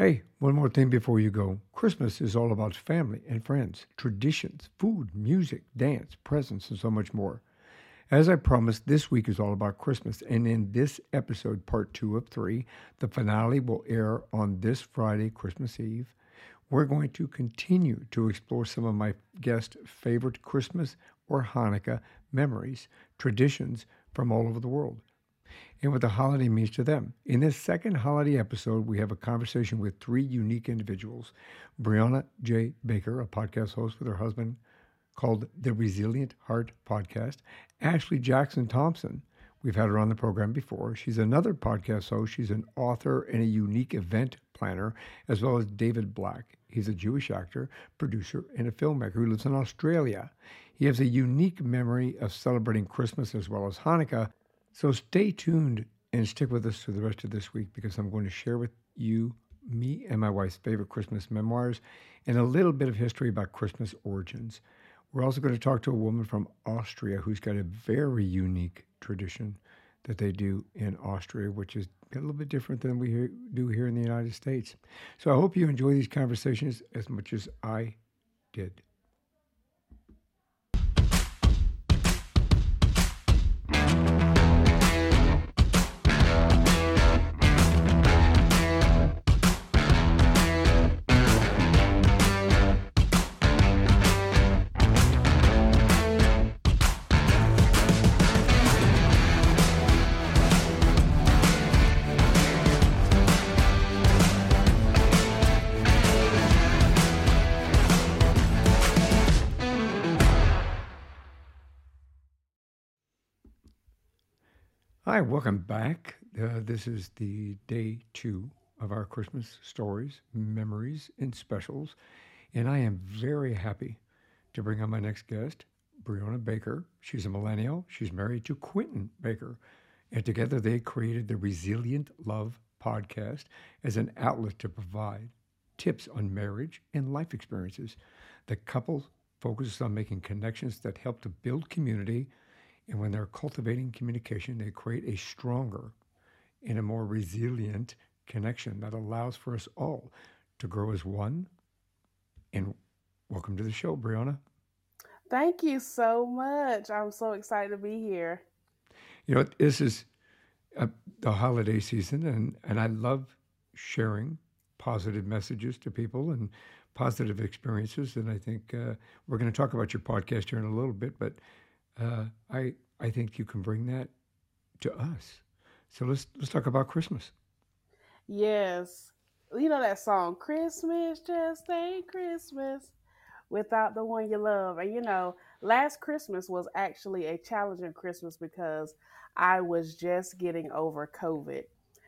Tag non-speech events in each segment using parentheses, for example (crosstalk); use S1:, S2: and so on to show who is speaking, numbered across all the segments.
S1: Hey, one more thing before you go. Christmas is all about family and friends, traditions, food, music, dance, presents, and so much more. As I promised, this week is all about Christmas, and in this episode, part two of three, the finale will air on this Friday, Christmas Eve. We're going to continue to explore some of my guests' favorite Christmas or Hanukkah memories, traditions from all over the world and what the holiday means to them. In this second holiday episode, we have a conversation with three unique individuals Brianna J. Baker, a podcast host with her husband called the Resilient Heart Podcast, Ashley Jackson Thompson. We've had her on the program before. She's another podcast host. She's an author and a unique event planner, as well as David Black. He's a Jewish actor, producer, and a filmmaker who lives in Australia. He has a unique memory of celebrating Christmas as well as Hanukkah so stay tuned and stick with us for the rest of this week because I'm going to share with you me and my wife's favorite Christmas memoirs and a little bit of history about Christmas origins. We're also going to talk to a woman from Austria who's got a very unique tradition that they do in Austria, which is a little bit different than we do here in the United States. So I hope you enjoy these conversations as much as I did. Hi, welcome back. Uh, this is the day two of our Christmas stories, memories, and specials. And I am very happy to bring on my next guest, Brianna Baker. She's a millennial. She's married to Quentin Baker. And together they created the Resilient Love podcast as an outlet to provide tips on marriage and life experiences. The couple focuses on making connections that help to build community and when they're cultivating communication, they create a stronger and a more resilient connection that allows for us all to grow as one. And welcome to the show, Brianna.
S2: Thank you so much. I'm so excited to be here.
S1: You know, this is a, uh, the holiday season, and, and I love sharing positive messages to people and positive experiences. And I think uh, we're going to talk about your podcast here in a little bit, but uh, I I think you can bring that to us. So let's let's talk about Christmas.
S2: Yes, you know that song, "Christmas Just Ain't Christmas." Without the one you love. And you know, last Christmas was actually a challenging Christmas because I was just getting over COVID.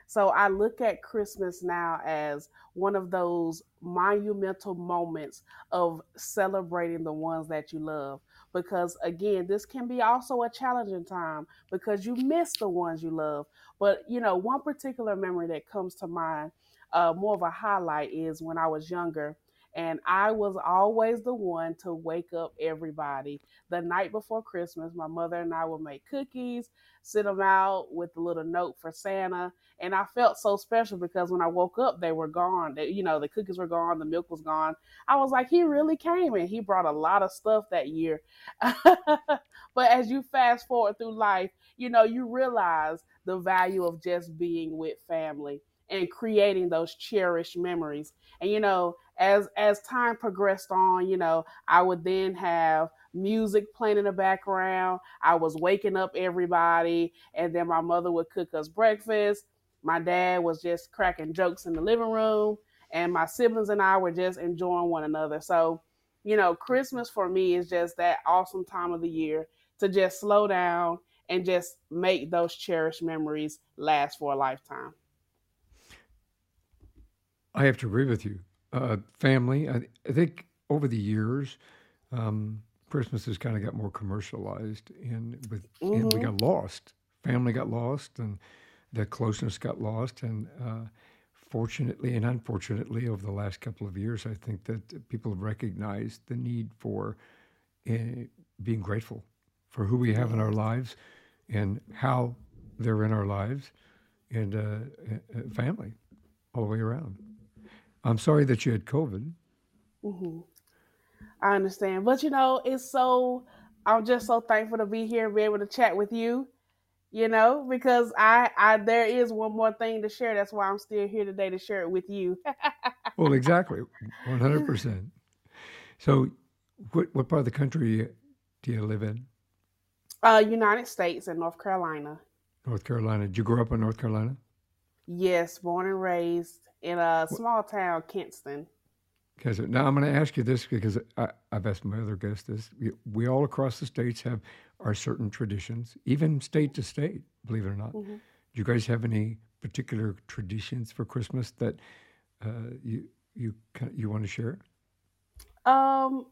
S2: So I look at Christmas now as one of those monumental moments of celebrating the ones that you love because again this can be also a challenging time because you miss the ones you love. But you know one particular memory that comes to mind uh, more of a highlight is when i was younger and I was always the one to wake up everybody. The night before Christmas, my mother and I would make cookies, sit them out with a little note for Santa. And I felt so special because when I woke up, they were gone. They, you know, the cookies were gone, the milk was gone. I was like, he really came and he brought a lot of stuff that year. (laughs) but as you fast forward through life, you know, you realize the value of just being with family and creating those cherished memories. And you know, as as time progressed on, you know, I would then have music playing in the background. I was waking up everybody, and then my mother would cook us breakfast. My dad was just cracking jokes in the living room, and my siblings and I were just enjoying one another. So, you know, Christmas for me is just that awesome time of the year to just slow down and just make those cherished memories last for a lifetime.
S1: I have to agree with you. Uh, family, I, I, think over the years, um, Christmas has kind of got more commercialized, and with mm-hmm. and we mm-hmm. got lost. Family got lost, and the closeness got lost, and uh, fortunately and unfortunately, over the last couple of years, I think that people have recognized the need for uh, being grateful for who we have in our lives and how they're in our lives, and uh, uh family all the way around. I'm sorry that you had COVID.
S2: hmm I understand, but you know, it's so. I'm just so thankful to be here, and be able to chat with you. You know, because I, I, there is one more thing to share. That's why I'm still here today to share it with you. (laughs)
S1: Well, exactly, 100%. (laughs) So, what, what part of the country do you live in?
S2: Uh, United States and North Carolina.
S1: North Carolina. Did you grow up in North Carolina?
S2: Yes, born and raised in a small town, Kinston.
S1: Because now I'm going to ask you this because I, I've asked my other guests this. We, we all across the states have our certain traditions, even state to state, believe it or not.
S2: hmm
S1: Do you guys have any particular traditions for Christmas that uh, you you you want to share?
S2: Um,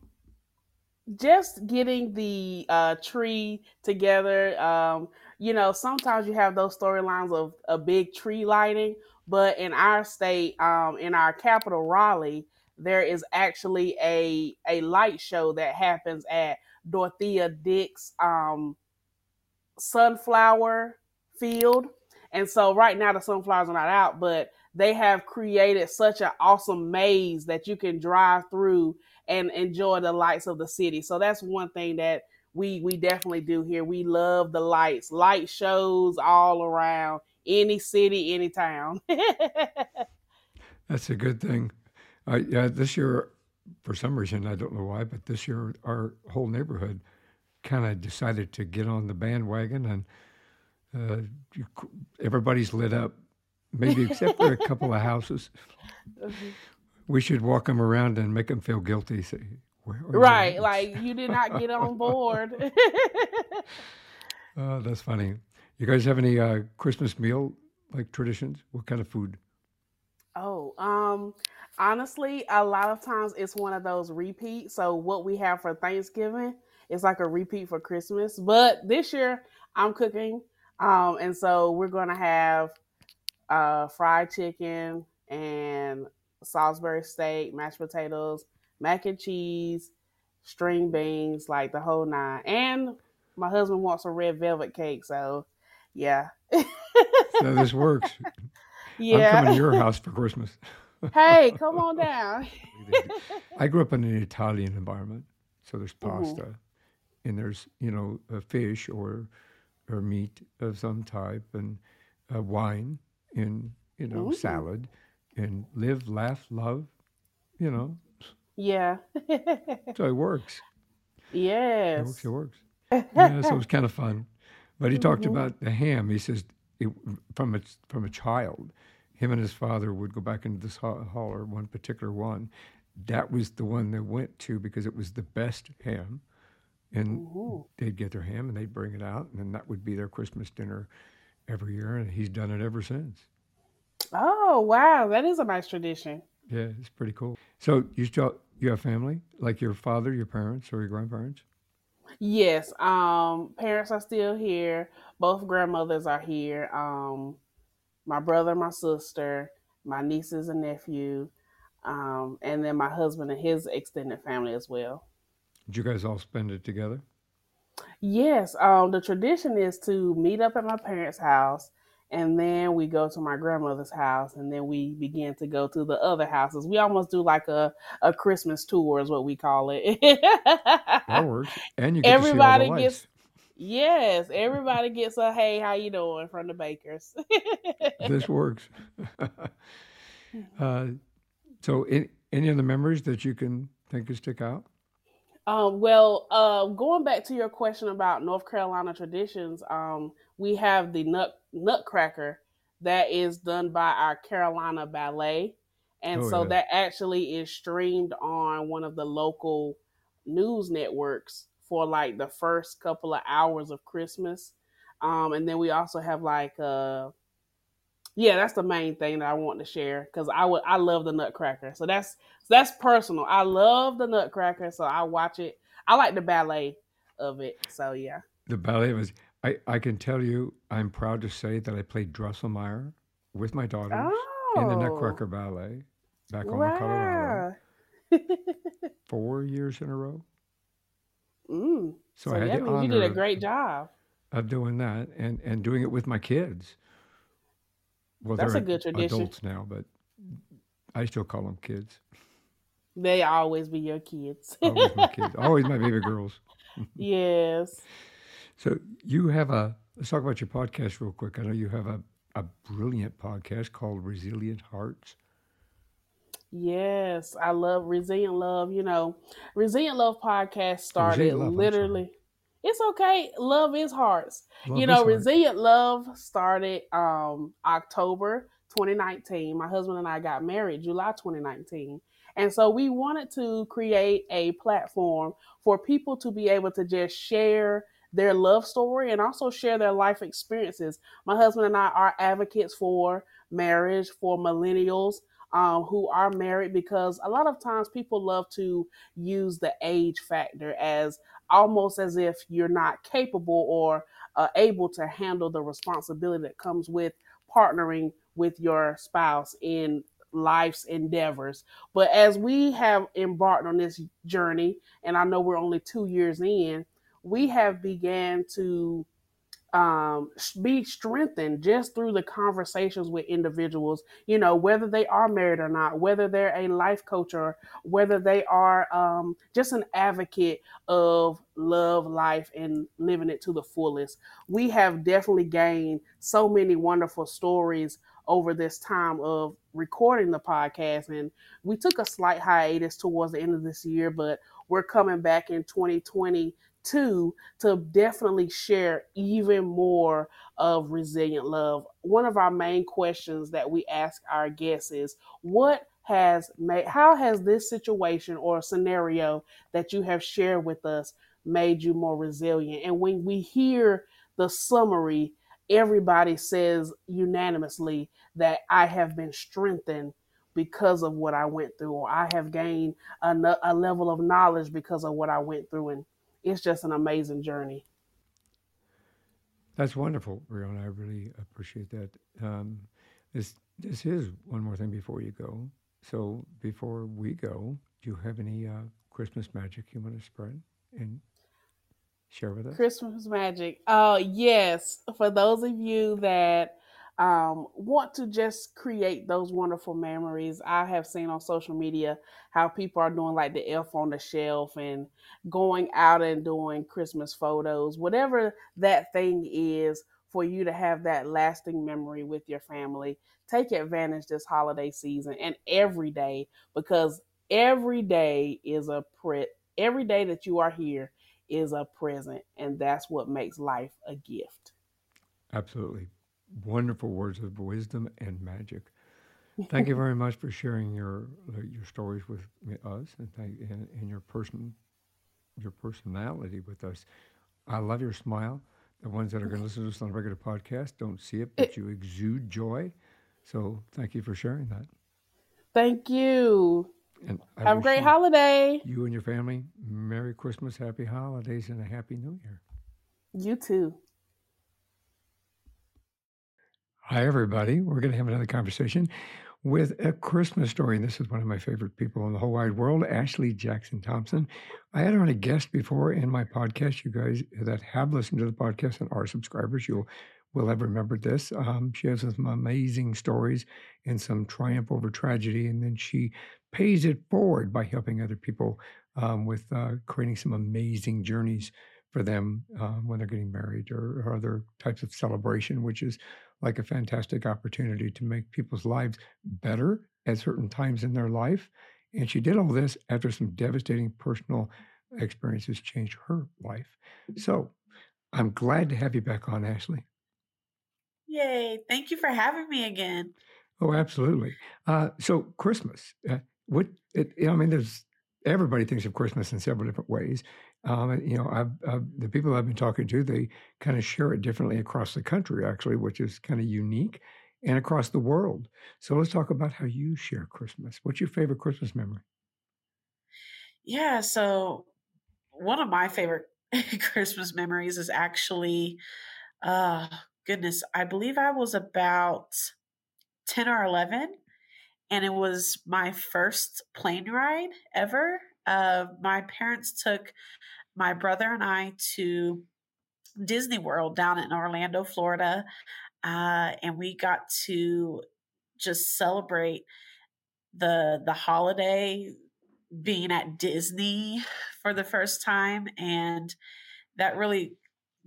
S2: just getting the uh, tree together. Um, you know, sometimes you have those storylines of a big tree lighting, but in our state, um, in our capital, Raleigh, there is actually a a light show that happens at Dorothea Dix um, sunflower field. And so right now the sunflowers are not out, but they have created such an awesome maze that you can drive through and enjoy the lights of the city. So that's one thing that we we definitely do here. We love the lights, light shows all around any city, any town. (laughs)
S1: That's a good thing. Uh, yeah, this year, for some reason, I don't know why, but this year our whole neighborhood kind of decided to get on the bandwagon, and uh, you, everybody's lit up, maybe except for a couple of houses. We should walk them around and make them feel guilty. Say,
S2: right,
S1: lights?
S2: like you did not get on board.
S1: Oh, (laughs) that's funny. You guys have any uh, Christmas meal like traditions? What kind of food?
S2: Oh, um, honestly, a lot of times it's one of those repeats. So what we have for Thanksgiving is like a repeat for Christmas. But this year I'm cooking. Um, and so we're gonna have uh fried chicken and Salisbury steak, mashed potatoes, mac and cheese, string beans, like the whole nine. And my husband wants a red velvet cake, so yeah.
S1: So this works. Yeah. (laughs) I'm coming to your house for Christmas. (laughs)
S2: Hey, come on (laughs) down.
S1: I grew up in an Italian environment, so there's
S2: hmm
S1: pasta, and there's you know a fish or or meat of some type, and uh, wine, and you know
S2: Ooh.
S1: salad, and live, laugh, love, you know.
S2: Yeah. (laughs)
S1: So it works. It works. It works. (laughs) Yeah, so it was kind of fun. But he talked
S2: hmm
S1: about the ham. He says it, from a from a child, him and his father would go back into this ho- holler, one particular one. That was the one they went to because it was the best ham, and
S2: hmm
S1: they'd get their ham and they'd bring it out, and then that would be their Christmas dinner every year, and he's done it ever since.
S2: Oh, wow. That is a nice tradition.
S1: Yeah, it's pretty cool. So you still you have family like your father, your parents, or your grandparents?
S2: Yes. Um, parents are still here. Both grandmothers are here. Um, my brother, my sister, my nieces and nephew, um, and then my husband and his extended family as well.
S1: Did you guys all spend it together?
S2: Yes, um, the tradition is to meet up at my parents' house, and then we go to my grandmother's house, and then we begin to go to the other houses. We almost do like a, a Christmas tour, is what we call it.
S1: That works, and you (laughs) get to see all the
S2: everybody gets,
S1: lights.
S2: yes, everybody gets a hey, how you doing from the bakers. (laughs)
S1: This works. (laughs) uh, so, any, any of the memories that you can think of stick out?
S2: Um, well, uh, going back to your question about North Carolina traditions, um, we have the nut Nutcracker that is done by our Carolina Ballet, and
S1: Oh
S2: so
S1: yeah,
S2: that actually is streamed on one of the local news networks for like the first couple of hours of Christmas. Um, and then we also have like uh yeah, that's the main thing that I want to share because I would I love the Nutcracker. So that's that's personal. I love the Nutcracker, so I watch it. I like the ballet of it. So yeah.
S1: the ballet was. I, I can tell you, I'm proud to say that I played Drosselmeyer with my daughters in the
S2: Oh,
S1: Nutcracker Ballet back home in Colorado
S2: wow. (laughs)
S1: four years in a row.
S2: mm.
S1: So
S2: So
S1: I had the
S2: you did a great job.
S1: of doing that and, and doing it with my kids. Well,
S2: That's a good tradition.
S1: adults now, but I still call them kids.
S2: They always be your kids.
S1: always my (laughs) kids. Always my baby girls. (laughs)
S2: yes.
S1: So you have a let's talk about your podcast real quick. I know you have a, a brilliant podcast called Resilient Hearts.
S2: Yes, I love Resilient Love. You know, Resilient Love podcast started Love, literally. It's okay. Love is hearts. Love you know, Resilient Love started um October 2019. My husband and I got married July 2019. And so we wanted to create a platform for people to be able to just share their love story and also share their life experiences. My husband and I are advocates for marriage for millennials um, who are married because a lot of times people love to use the age factor as almost as if you're not capable or uh, able to handle the responsibility that comes with partnering with your spouse in life's endeavors. But as we have embarked on this journey, and I know we're only two years in, we have began to um, be strengthened just through the conversations with individuals, you know, whether they are married or not, whether they're a life coach or whether they are um, just an advocate of love, life, and living it to the fullest. We have definitely gained so many wonderful stories over this time of recording the podcast. And we took a slight hiatus towards the end of this year, but we're coming back in 2020 to to definitely share even more of resilient love. One of our main questions that we ask our guests is what has made how has this situation or scenario that you have shared with us made you more resilient? And when we hear the summary, everybody says unanimously that I have been strengthened because of what I went through, or I have gained a, a level of knowledge because of what I went through. And it's just an amazing journey.
S1: That's wonderful, Brianna. I really appreciate that. Um, this this is one more thing before you go. So before we go, do you have any uh, Christmas magic you want to spread and share with us?
S2: Christmas magic. Uh, yes. For those of you that um, want to just create those wonderful memories. I have seen on social media how people are doing like the elf on the shelf and going out and doing Christmas photos, whatever that thing is for you to have that lasting memory with your family. Take advantage this holiday season and every day because every day is a pre every day that you are here is a present and that's what makes life a gift.
S1: Absolutely wonderful words of wisdom and magic. Thank you very much for sharing your your stories with us and, thank, and, and your person your personality with us. I love your smile. The ones that are going to listen to us on a regular podcast don't see it, but eh. you exude joy. So thank you for sharing that.
S2: Thank you. And I have a great you, holiday.
S1: You and your family, Merry Christmas, Happy Holidays, and a Happy New Year.
S2: You too.
S1: Hi, everybody. We're going to have another conversation with a Christmas story. And this is one of my favorite people in the whole wide world, Ashley Jackson Thompson. I had on a guest before in my podcast. You guys that have listened to the podcast and are subscribers, you'll will have remembered this. Um, she has some amazing stories and some triumph over tragedy, and then she pays it forward by helping other people um, with uh, creating some amazing journeys for them uh, when they're getting married or, or other types of celebration, which is like a fantastic opportunity to make people's lives better at certain times in their life. And she did all this after some devastating personal experiences changed her life. So I'm glad to have you back on, Ashley.
S3: Yay. Thank you for having me again.
S1: Oh, absolutely. Uh, so, Christmas, uh, what, it, I mean, there's everybody thinks of Christmas in several different ways. Um, you know, I've, I've, the people I've been talking to, they kind of share it differently across the country, actually, which is kind of unique, and across the world. So let's talk about how you share Christmas. What's your favorite Christmas memory?
S3: Yeah, so one of my favorite (laughs) Christmas memories is actually, uh, goodness, I believe I was about 10 or 11 and it was my first plane ride ever. Uh, my parents took my brother and I to Disney World down in Orlando, Florida, uh, and we got to just celebrate the the holiday being at Disney for the first time and that really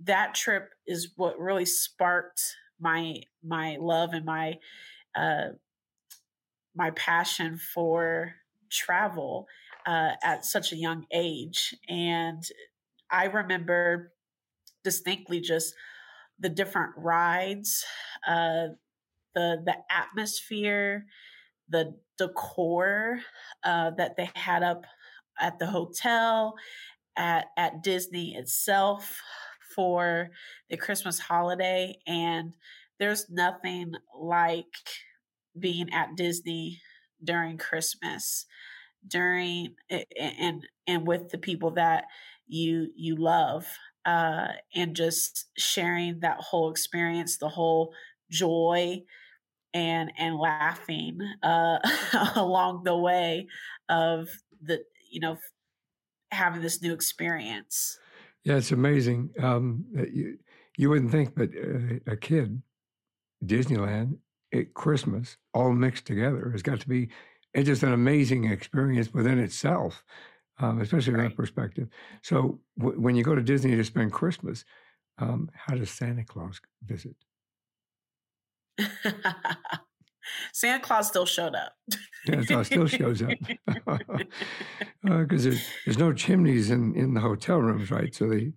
S3: that trip is what really sparked my my love and my uh my passion for travel uh, at such a young age. And i remember distinctly just the different rides uh the the atmosphere the decor uh, that they had up at the hotel, at at Disney itself for the Christmas holiday, and there's nothing like being at Disney during Christmas, during and and with the people that you you love, uh, and just sharing that whole experience, the whole joy and and laughing uh, (laughs) along the way of the you know having this new experience.
S1: Yeah, it's amazing. Um, you you wouldn't think, but uh, a kid, Disneyland at Christmas, all mixed together, has got to be it's just an amazing experience within itself, um, especially right. from that perspective. So w- when you go to Disney to spend Christmas, um, how does Santa Claus visit? (laughs)
S3: Santa Claus still showed up.
S1: Santa Claus still shows up because (laughs) uh, there's, there's no chimneys in, in the hotel rooms, right? So the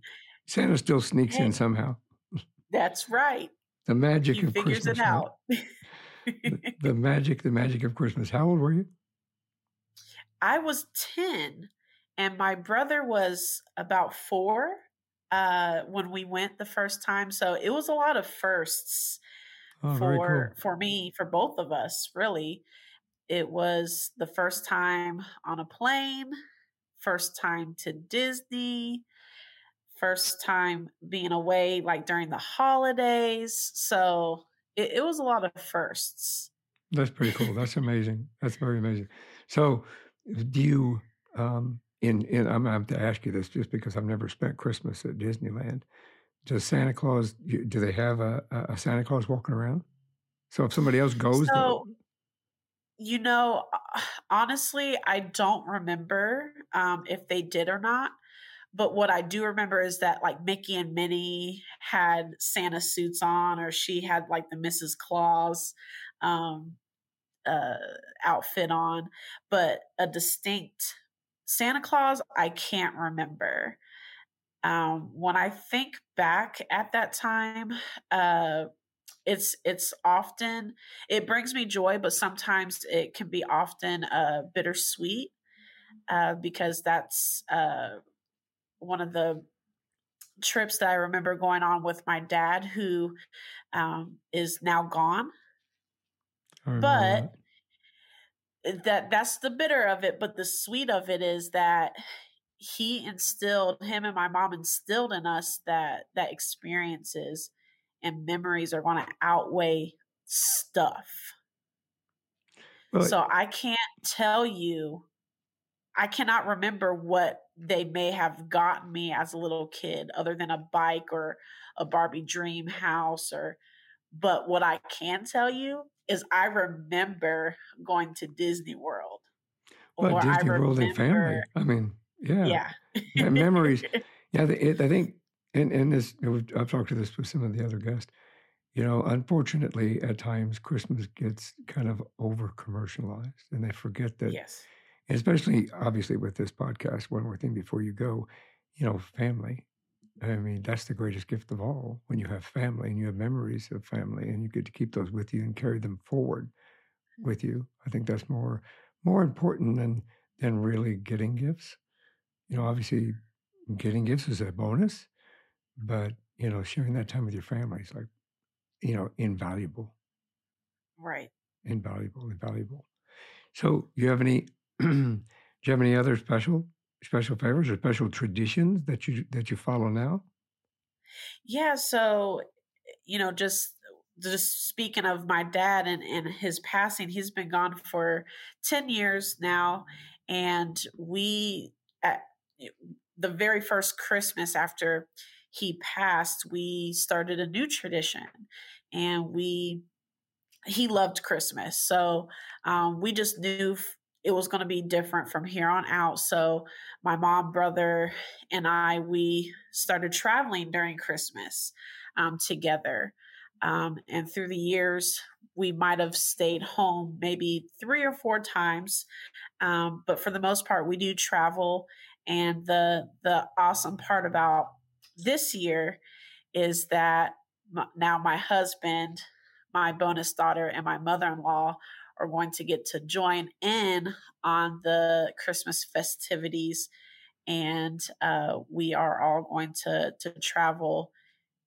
S1: Santa still sneaks hey, in somehow.
S3: That's right.
S1: The magic
S3: he
S1: of
S3: figures
S1: Christmas.
S3: it out. (laughs)
S1: the, (laughs) the magic, the magic of Christmas. How old were you?
S3: I was ten, and my brother was about four uh, when we went the first time. So it was a lot of firsts
S1: Oh,
S3: for
S1: cool.
S3: for me, for both of us, really. It was the first time on a plane, first time to Disney, first time being away like during the holidays. So it, it was a lot of firsts.
S1: That's pretty cool. That's amazing. That's very amazing. So, do you? Um, in in I'm have to ask you this just because I've never spent Christmas at Disneyland does Santa Claus do they have a, a Santa Claus walking around? So if somebody else goes,
S3: so, you know, (sighs) honestly, I don't remember um, if they did or not. But what I do remember is that like Mickey and Minnie had Santa suits on, or she had like the Mrs. Claus um, uh, outfit on. But a distinct Santa Claus, I can't remember. Um, when I think back at that time, uh, it's it's often it brings me joy, but sometimes it can be often uh, bittersweet uh, because that's uh, one of the trips that I remember going on with my dad, who um, is now gone. But that. that that's the bitter of it. But the sweet of it is that he instilled him and my mom instilled in us that that experiences and memories are going to outweigh stuff well, so i can't tell you i cannot remember what they may have gotten me as a little kid other than a bike or a barbie dream house or but what i can tell you is i remember going to disney world
S1: well, disney world and family i mean yeah.
S3: Yeah.
S1: memories. (laughs) Yeah. It, I think, and, and this, I've talked to this with some of the other guests. You know, unfortunately, at times Christmas gets kind of over commercialized and they forget that.
S3: Yes.
S1: Especially, obviously, with this podcast, one more thing before you go, you know, family. I mean, that's the greatest gift of all when you have family and you have memories of family and you get to keep those with you and carry them forward with you. I think that's more more important than than really getting gifts you know, obviously getting gifts is a bonus, but you know, sharing that time with your family is like, you know, invaluable.
S3: Right.
S1: Invaluable, invaluable. So, you have any? (clears throat) do you have any other special special favors or special traditions that you that you follow now?
S3: Yeah. So, you know, just just speaking of my dad and, and his passing, he's been gone for 10 years now. And we, at, the very first Christmas after he passed, we started a new tradition and we he loved Christmas. So um, we just knew it was going to be different from here on out. So my mom, brother, and I, we started traveling during Christmas um, together. Um, and through the years, we might have stayed home maybe three or four times. Um, but for the most part, we do travel. And the the awesome part about this year is that now my husband, my bonus daughter, and my mother in law are going to get to join in on the Christmas festivities. And uh, we are all going to, to travel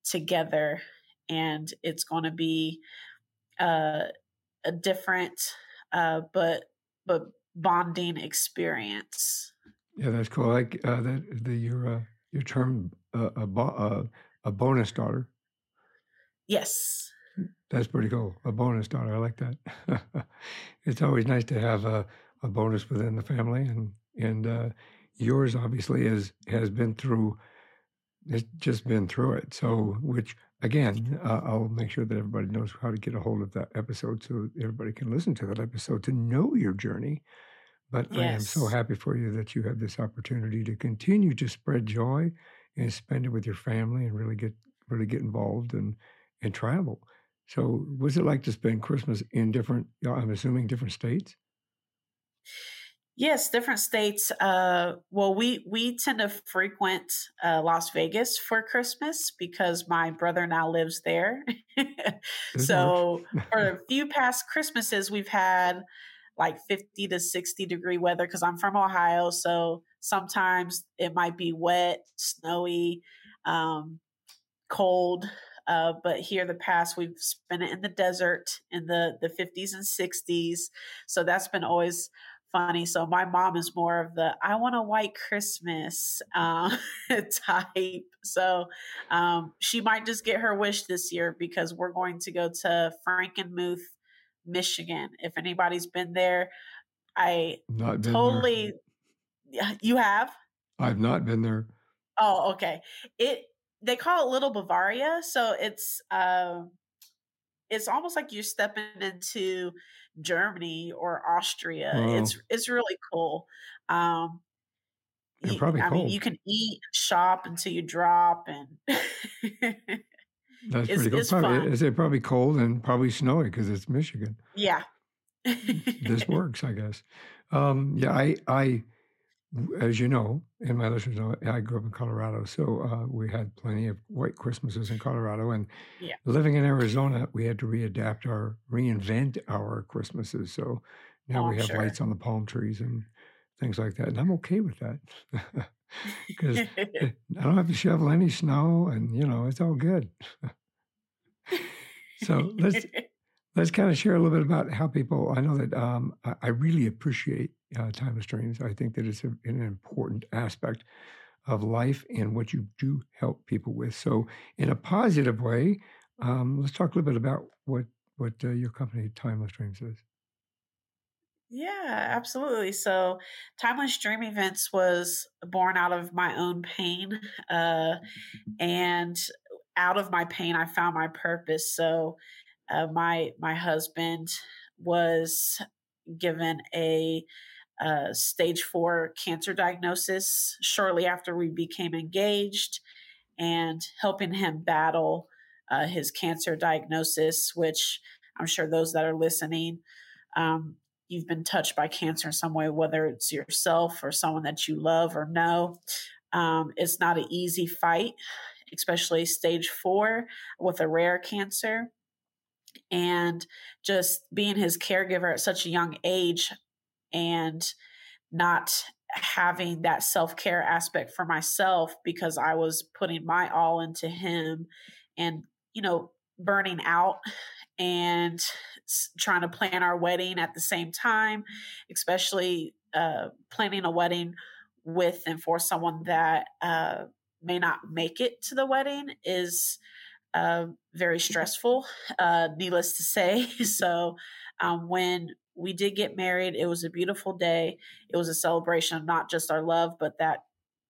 S3: together. And it's going to be uh, a different uh, but but bonding experience.
S1: Yeah, that's cool. Like uh, that, the your uh, your term uh, a bo- uh, a bonus daughter.
S3: Yes.
S1: That's pretty cool. A bonus daughter. I like that. (laughs) it's always nice to have a, a bonus within the family, and and uh, yours obviously is has been through. It's just been through it. So, which again, uh, I'll make sure that everybody knows how to get a hold of that episode, so everybody can listen to that episode to know your journey. But yes. I am so happy for you that you have this opportunity to continue to spread joy and spend it with your family and really get really get involved and and travel. So, was it like to spend Christmas in different? I'm assuming different states.
S3: Yes, different states. Uh, well, we we tend to frequent uh, Las Vegas for Christmas because my brother now lives there. (laughs) so, for a (laughs) few past Christmases, we've had like 50 to 60 degree weather because I'm from Ohio. So sometimes it might be wet, snowy, um, cold. Uh, but here, the past we've spent it in the desert in the the 50s and 60s, so that's been always funny. So my mom is more of the I want a white Christmas uh, (laughs) type. So um, she might just get her wish this year because we're going to go to Frankenmuth, Michigan. If anybody's been there, I totally. There. You have?
S1: I've not been there.
S3: Oh, okay. It they call it Little Bavaria, so it's uh, it's almost like you're stepping into Germany or Austria. It's it's really cool. Um,
S1: you, probably I cold. mean,
S3: you can eat, and shop until you drop, and
S1: that's (laughs) it's, pretty cool. Probably, is it probably cold and probably snowy because it's Michigan?
S3: Yeah,
S1: this (laughs) works, I guess. Um, yeah, I I as you know, and my listeners know, I grew up in Colorado, so uh, we had plenty of white Christmases in Colorado. And
S3: yeah.
S1: living in Arizona, we had to readapt our, reinvent our Christmases. So now oh, we have sure. lights on the palm trees and things like that, and I'm okay with that (laughs) because (laughs) I don't have to shovel any snow, and you know it's all good. (laughs) so let's let's kind of share a little bit about how people. I know that um, I, I, really appreciate uh, timeless dreams. I think that it's a, an important aspect of life and what you do help people with. So, in a positive way, um, let's talk a little bit about what what uh, your company, Timeless Dreams, is.
S3: Yeah, absolutely. So, Timeless Dream Events was born out of my own pain, uh, and out of my pain, I found my purpose. So, uh, my my husband was given a uh, stage four cancer diagnosis shortly after we became engaged, and helping him battle uh, his cancer diagnosis, which I'm sure those that are listening, um, you've been touched by cancer in some way, whether it's yourself or someone that you love or know. Um, it's not an easy fight, especially stage four with a rare cancer and just being his caregiver at such a young age and not having that self-care aspect for myself because I was putting my all into him and you know burning out and trying to plan our wedding at the same time especially uh, planning a wedding with and for someone that uh, may not make it to the wedding is uh, very stressful, uh, needless to say. (laughs) So, um, when we did get married, it was a beautiful day. It was a celebration of not just our love, but that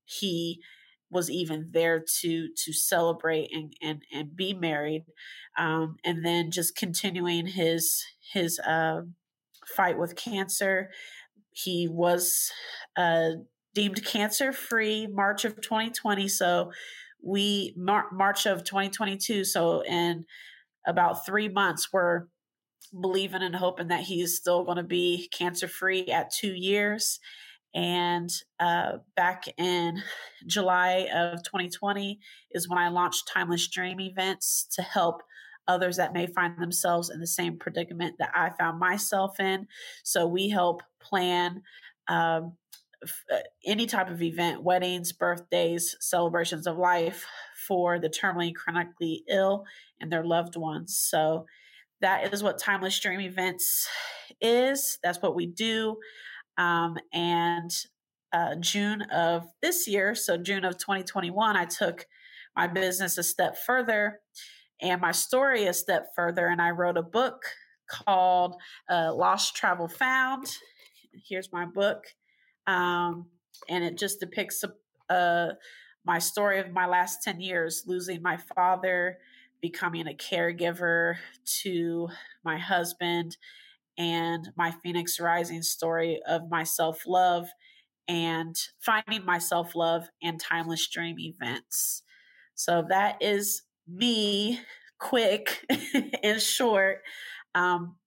S3: he was even there to to celebrate and and, and be married um, and then just continuing his his uh, fight with cancer he was uh, deemed cancer free march of 2020 so we Mar- march of 2022 so in about three months we're believing and hoping that he is still going to be cancer free at two years and uh, back in July of 2020 is when I launched Timeless Dream events to help others that may find themselves in the same predicament that I found myself in. So we help plan um, uh, any type of event, weddings, birthdays, celebrations of life for the terminally chronically ill and their loved ones. So that is what Timeless Dream Events is. That's what we do. Um, and uh, June of this year, so June of 2021, I took my business a step further and my story a step further. And I wrote a book called uh, Lost Travel Found. Here's my book. Um, and it just depicts uh, my story of my last 10 years losing my father, becoming a caregiver to my husband, and my Phoenix Rising story of my self love and finding my self love and timeless dream events. So that is me, quick (laughs) and short. Um,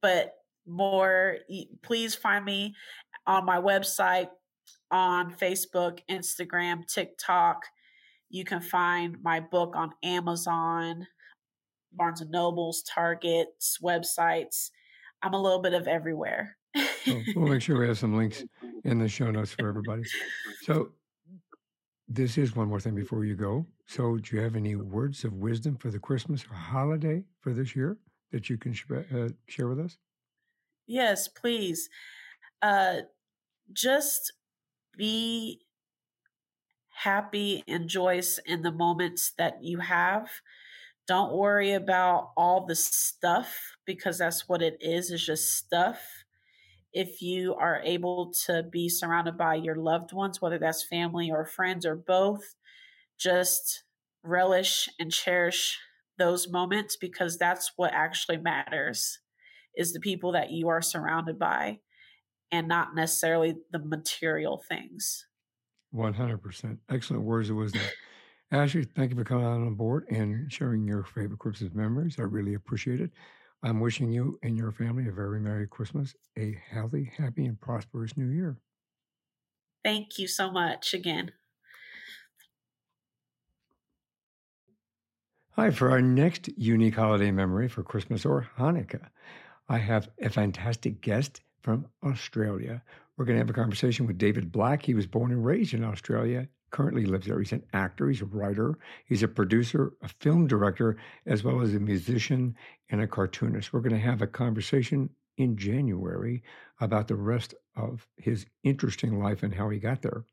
S3: but more, please find me on my website, on Facebook, Instagram, TikTok. You can find my book on Amazon, Barnes and Nobles, Targets, websites. I'm a little bit of everywhere.
S1: Oh, we'll make sure we have some links (laughs) in the show notes for everybody. So, this is one more thing before you go. So, do you have any words of wisdom for the Christmas or holiday for this year that you can sh- uh, share with us?
S3: Yes, please. Uh, just be happy and joyous in the moments that you have. Don't worry about all the stuff because that's what it is, is just stuff. If you are able to be surrounded by your loved ones, whether that's family or friends or both, just relish and cherish those moments because that's what actually matters is the people that you are surrounded by and not necessarily the material things.
S1: 100%. Excellent words of wisdom. Ashley, thank you for coming on board and sharing your favorite Christmas memories. I really appreciate it. I'm wishing you and your family a very Merry Christmas, a healthy, happy, and prosperous New Year.
S3: Thank you so much again.
S1: Hi, for our next unique holiday memory for Christmas or Hanukkah, I have a fantastic guest from Australia. We're going to have a conversation with David Black. He was born and raised in Australia currently lives there. He's an actor, he's a writer, he's a producer, a film director, as well as a musician and a cartoonist. We're going to have a conversation in January about the rest of his interesting life and how he got there.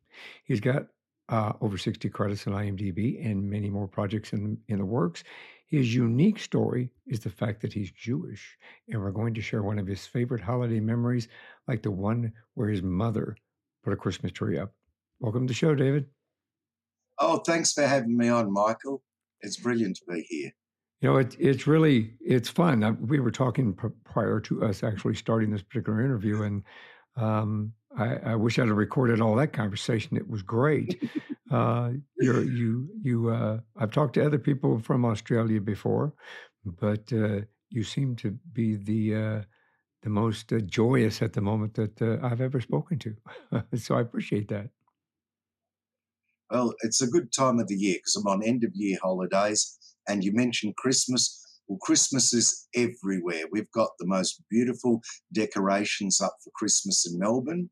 S1: He's got uh, over 60 credits on IMDb and many more projects in, in the works. His unique story is the fact that he's Jewish, and we're going to share one of his favorite holiday memories, like the one where his mother put a Christmas tree up. Welcome to the show, David.
S4: Oh, thanks for having me on, Michael. It's brilliant to be here.
S1: You know, it, it's really it's fun. We were talking prior to us actually starting this particular interview, and um, I, I, wish I'd have recorded all that conversation. It was great. (laughs) Uh, you you uh, I've talked to other people from Australia before, but uh, you seem to be the uh, the most uh, joyous at the moment that uh, I've ever spoken to. (laughs) so I appreciate that.
S4: Well, it's a good time of the year because I'm on end of year holidays. And you mentioned Christmas. Well, Christmas is everywhere. We've got the most beautiful decorations up for Christmas in Melbourne.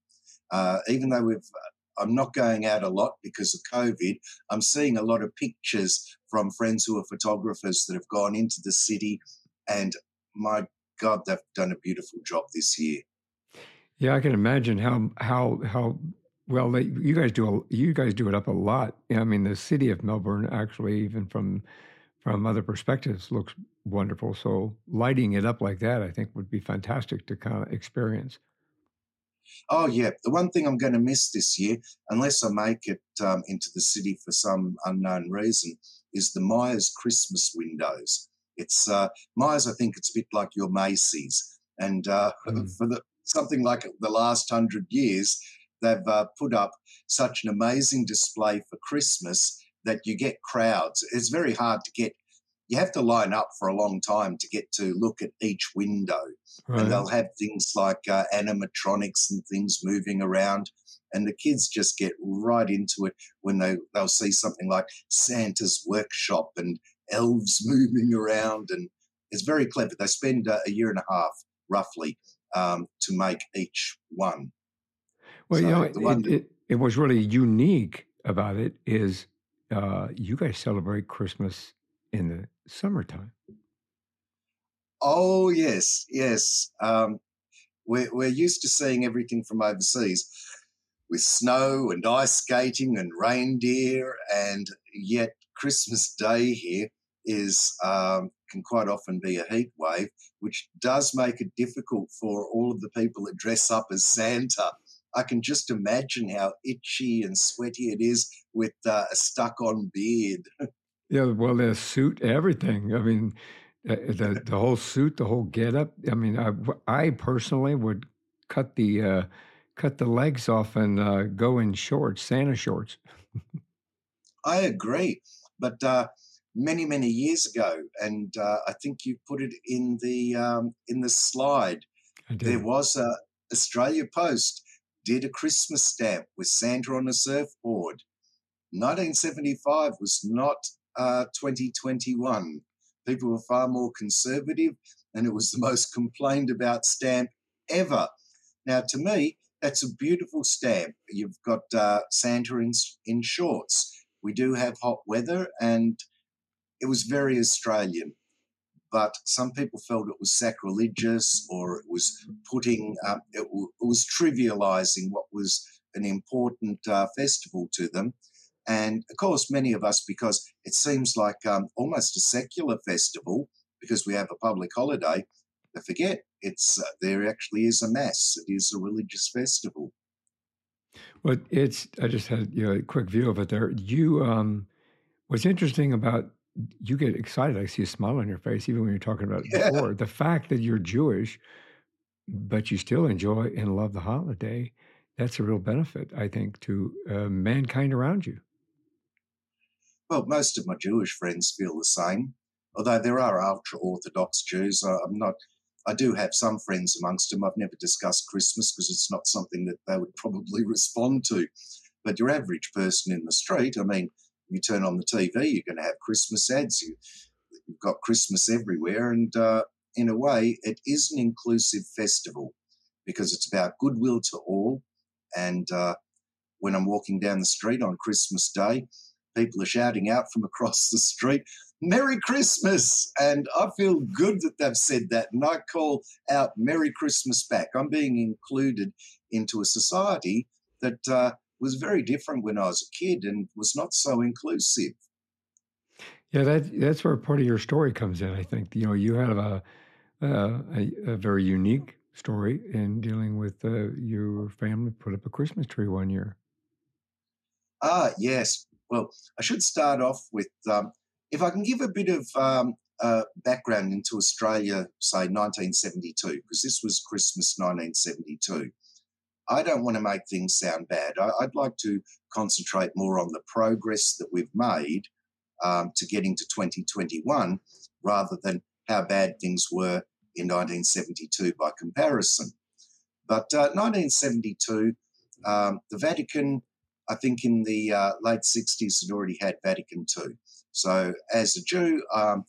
S4: Uh, even though we've, uh, I'm not going out a lot because of COVID. I'm seeing a lot of pictures from friends who are photographers that have gone into the city, and my God, they've done a beautiful job this year.
S1: Yeah, I can imagine how how how well, they, you guys do a, you guys do it up a lot. I mean, the city of Melbourne actually, even from from other perspectives, looks wonderful. So lighting it up like that, I think, would be fantastic to kind of experience.
S4: Oh, yeah. The one thing I'm going to miss this year, unless I make it um, into the city for some unknown reason, is the Myers Christmas windows. It's uh, Myers, I think it's a bit like your Macy's. And uh, mm. (laughs) for the, something like the last hundred years, they've uh, put up such an amazing display for Christmas that you get crowds. It's very hard to get you have to line up for a long time to get to look at each window. Right. And they'll have things like uh, animatronics and things moving around. And the kids just get right into it when they, they'll see something like Santa's workshop and elves (laughs) moving around. And it's very clever. They spend uh, a year and a half, roughly, um, to make each one.
S1: Well, so you know, it, one it, it, it was really unique about it is uh, you guys celebrate Christmas in the summertime.
S4: Oh yes, yes. Um, we're we're used to seeing everything from overseas, with snow and ice skating and reindeer, and yet Christmas Day here is um, can quite often be a heat wave, which does make it difficult for all of the people that dress up as Santa. I can just imagine how itchy and sweaty it is with uh, a stuck-on beard. (laughs)
S1: Yeah, well, the suit, everything. I mean, the the whole suit, the whole getup. I mean, I I personally would cut the uh, cut the legs off and uh, go in shorts, Santa shorts. (laughs)
S4: I agree, but uh, many many years ago, and uh, I think you put it in the um, in the slide. There was a Australia Post did a Christmas stamp with Santa on a surfboard. 1975 was not uh, 2021. People were far more conservative, and it was the most (laughs) complained about stamp ever. Now, to me, that's a beautiful stamp. You've got uh, Santa in, in shorts. We do have hot weather, and it was very Australian. But some people felt it was sacrilegious or it was putting, uh, it, w- it, was trivializing what was an important uh, festival to them. And of course, many of us, because it seems like um, almost a secular festival, because we have a public holiday, they forget it's uh, there actually is a mass. It is a religious festival.
S1: Well, it's I just had you know, a quick view of it there. You, um, what's interesting about you get excited. I see a smile on your face even when you're talking about it (laughs) yeah. before. The fact that you're Jewish, but you still enjoy and love the holiday. That's a real benefit, I think, to uh, mankind around you.
S4: Well, most of my Jewish friends feel the same, although there are ultra Orthodox Jews. I'm not. I do have some friends amongst them. I've never discussed Christmas because it's not something that they would (laughs) probably respond to. But your average person in the street, I mean, you turn on the TV, you're going to have Christmas ads. You, have got Christmas everywhere, and uh, in a way, it is an inclusive festival because it's about goodwill to all. And uh, when I'm walking down the street on Christmas Day, people are shouting out from across the street, Merry Christmas. And I feel good that they've said that. And I call out Merry Christmas back. I'm being included into a society that uh, was very different when I was a kid and was not so inclusive.
S1: Yeah, that that's where part of your story comes in. I think you know you have a a, a very unique story in dealing with uh, your family put up a Christmas tree one year.
S4: Ah, yes. Well, I should start off with um, if I can give a bit of um, uh, background into Australia, say 1972, because this was Christmas 1972. I don't want to make things sound bad. I, would like to concentrate more on the progress that we've made um, to getting to 2021 rather than how bad things were in 1972 by comparison. But uh, 1972, um, the Vatican I think in the uh, late 60s had already had Vatican II. So as a Jew, um,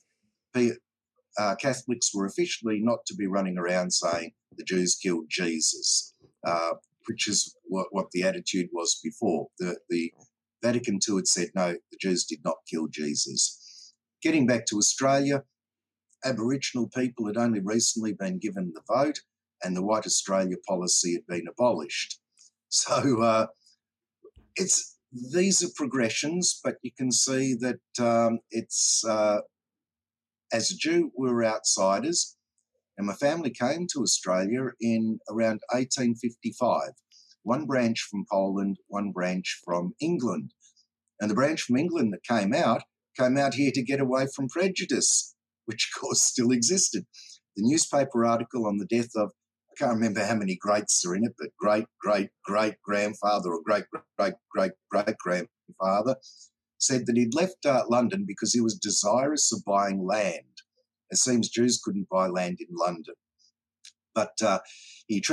S4: uh, Catholics were officially not to be running around saying the Jews killed Jesus, uh, which is what, what, the attitude was before. The, the Vatican II had said, no, the Jews did not kill Jesus. Getting back to Australia, Aboriginal people had only recently been given the vote, and the White Australia policy had been abolished. So uh, it's these are progressions, but you can see that um, it's uh, as a Jew, we're outsiders. And my family came to Australia in around 1855. One branch from Poland, one branch from England. And the branch from England that came out came out here to get away from prejudice, (laughs) which of course still existed. The newspaper article on the death of, can't remember how many greats are in it, but great, great, great grandfather or great, great, great, great grandfather said that he'd left uh, London because he was desirous of buying land. It seems Jews couldn't buy land in London. But uh,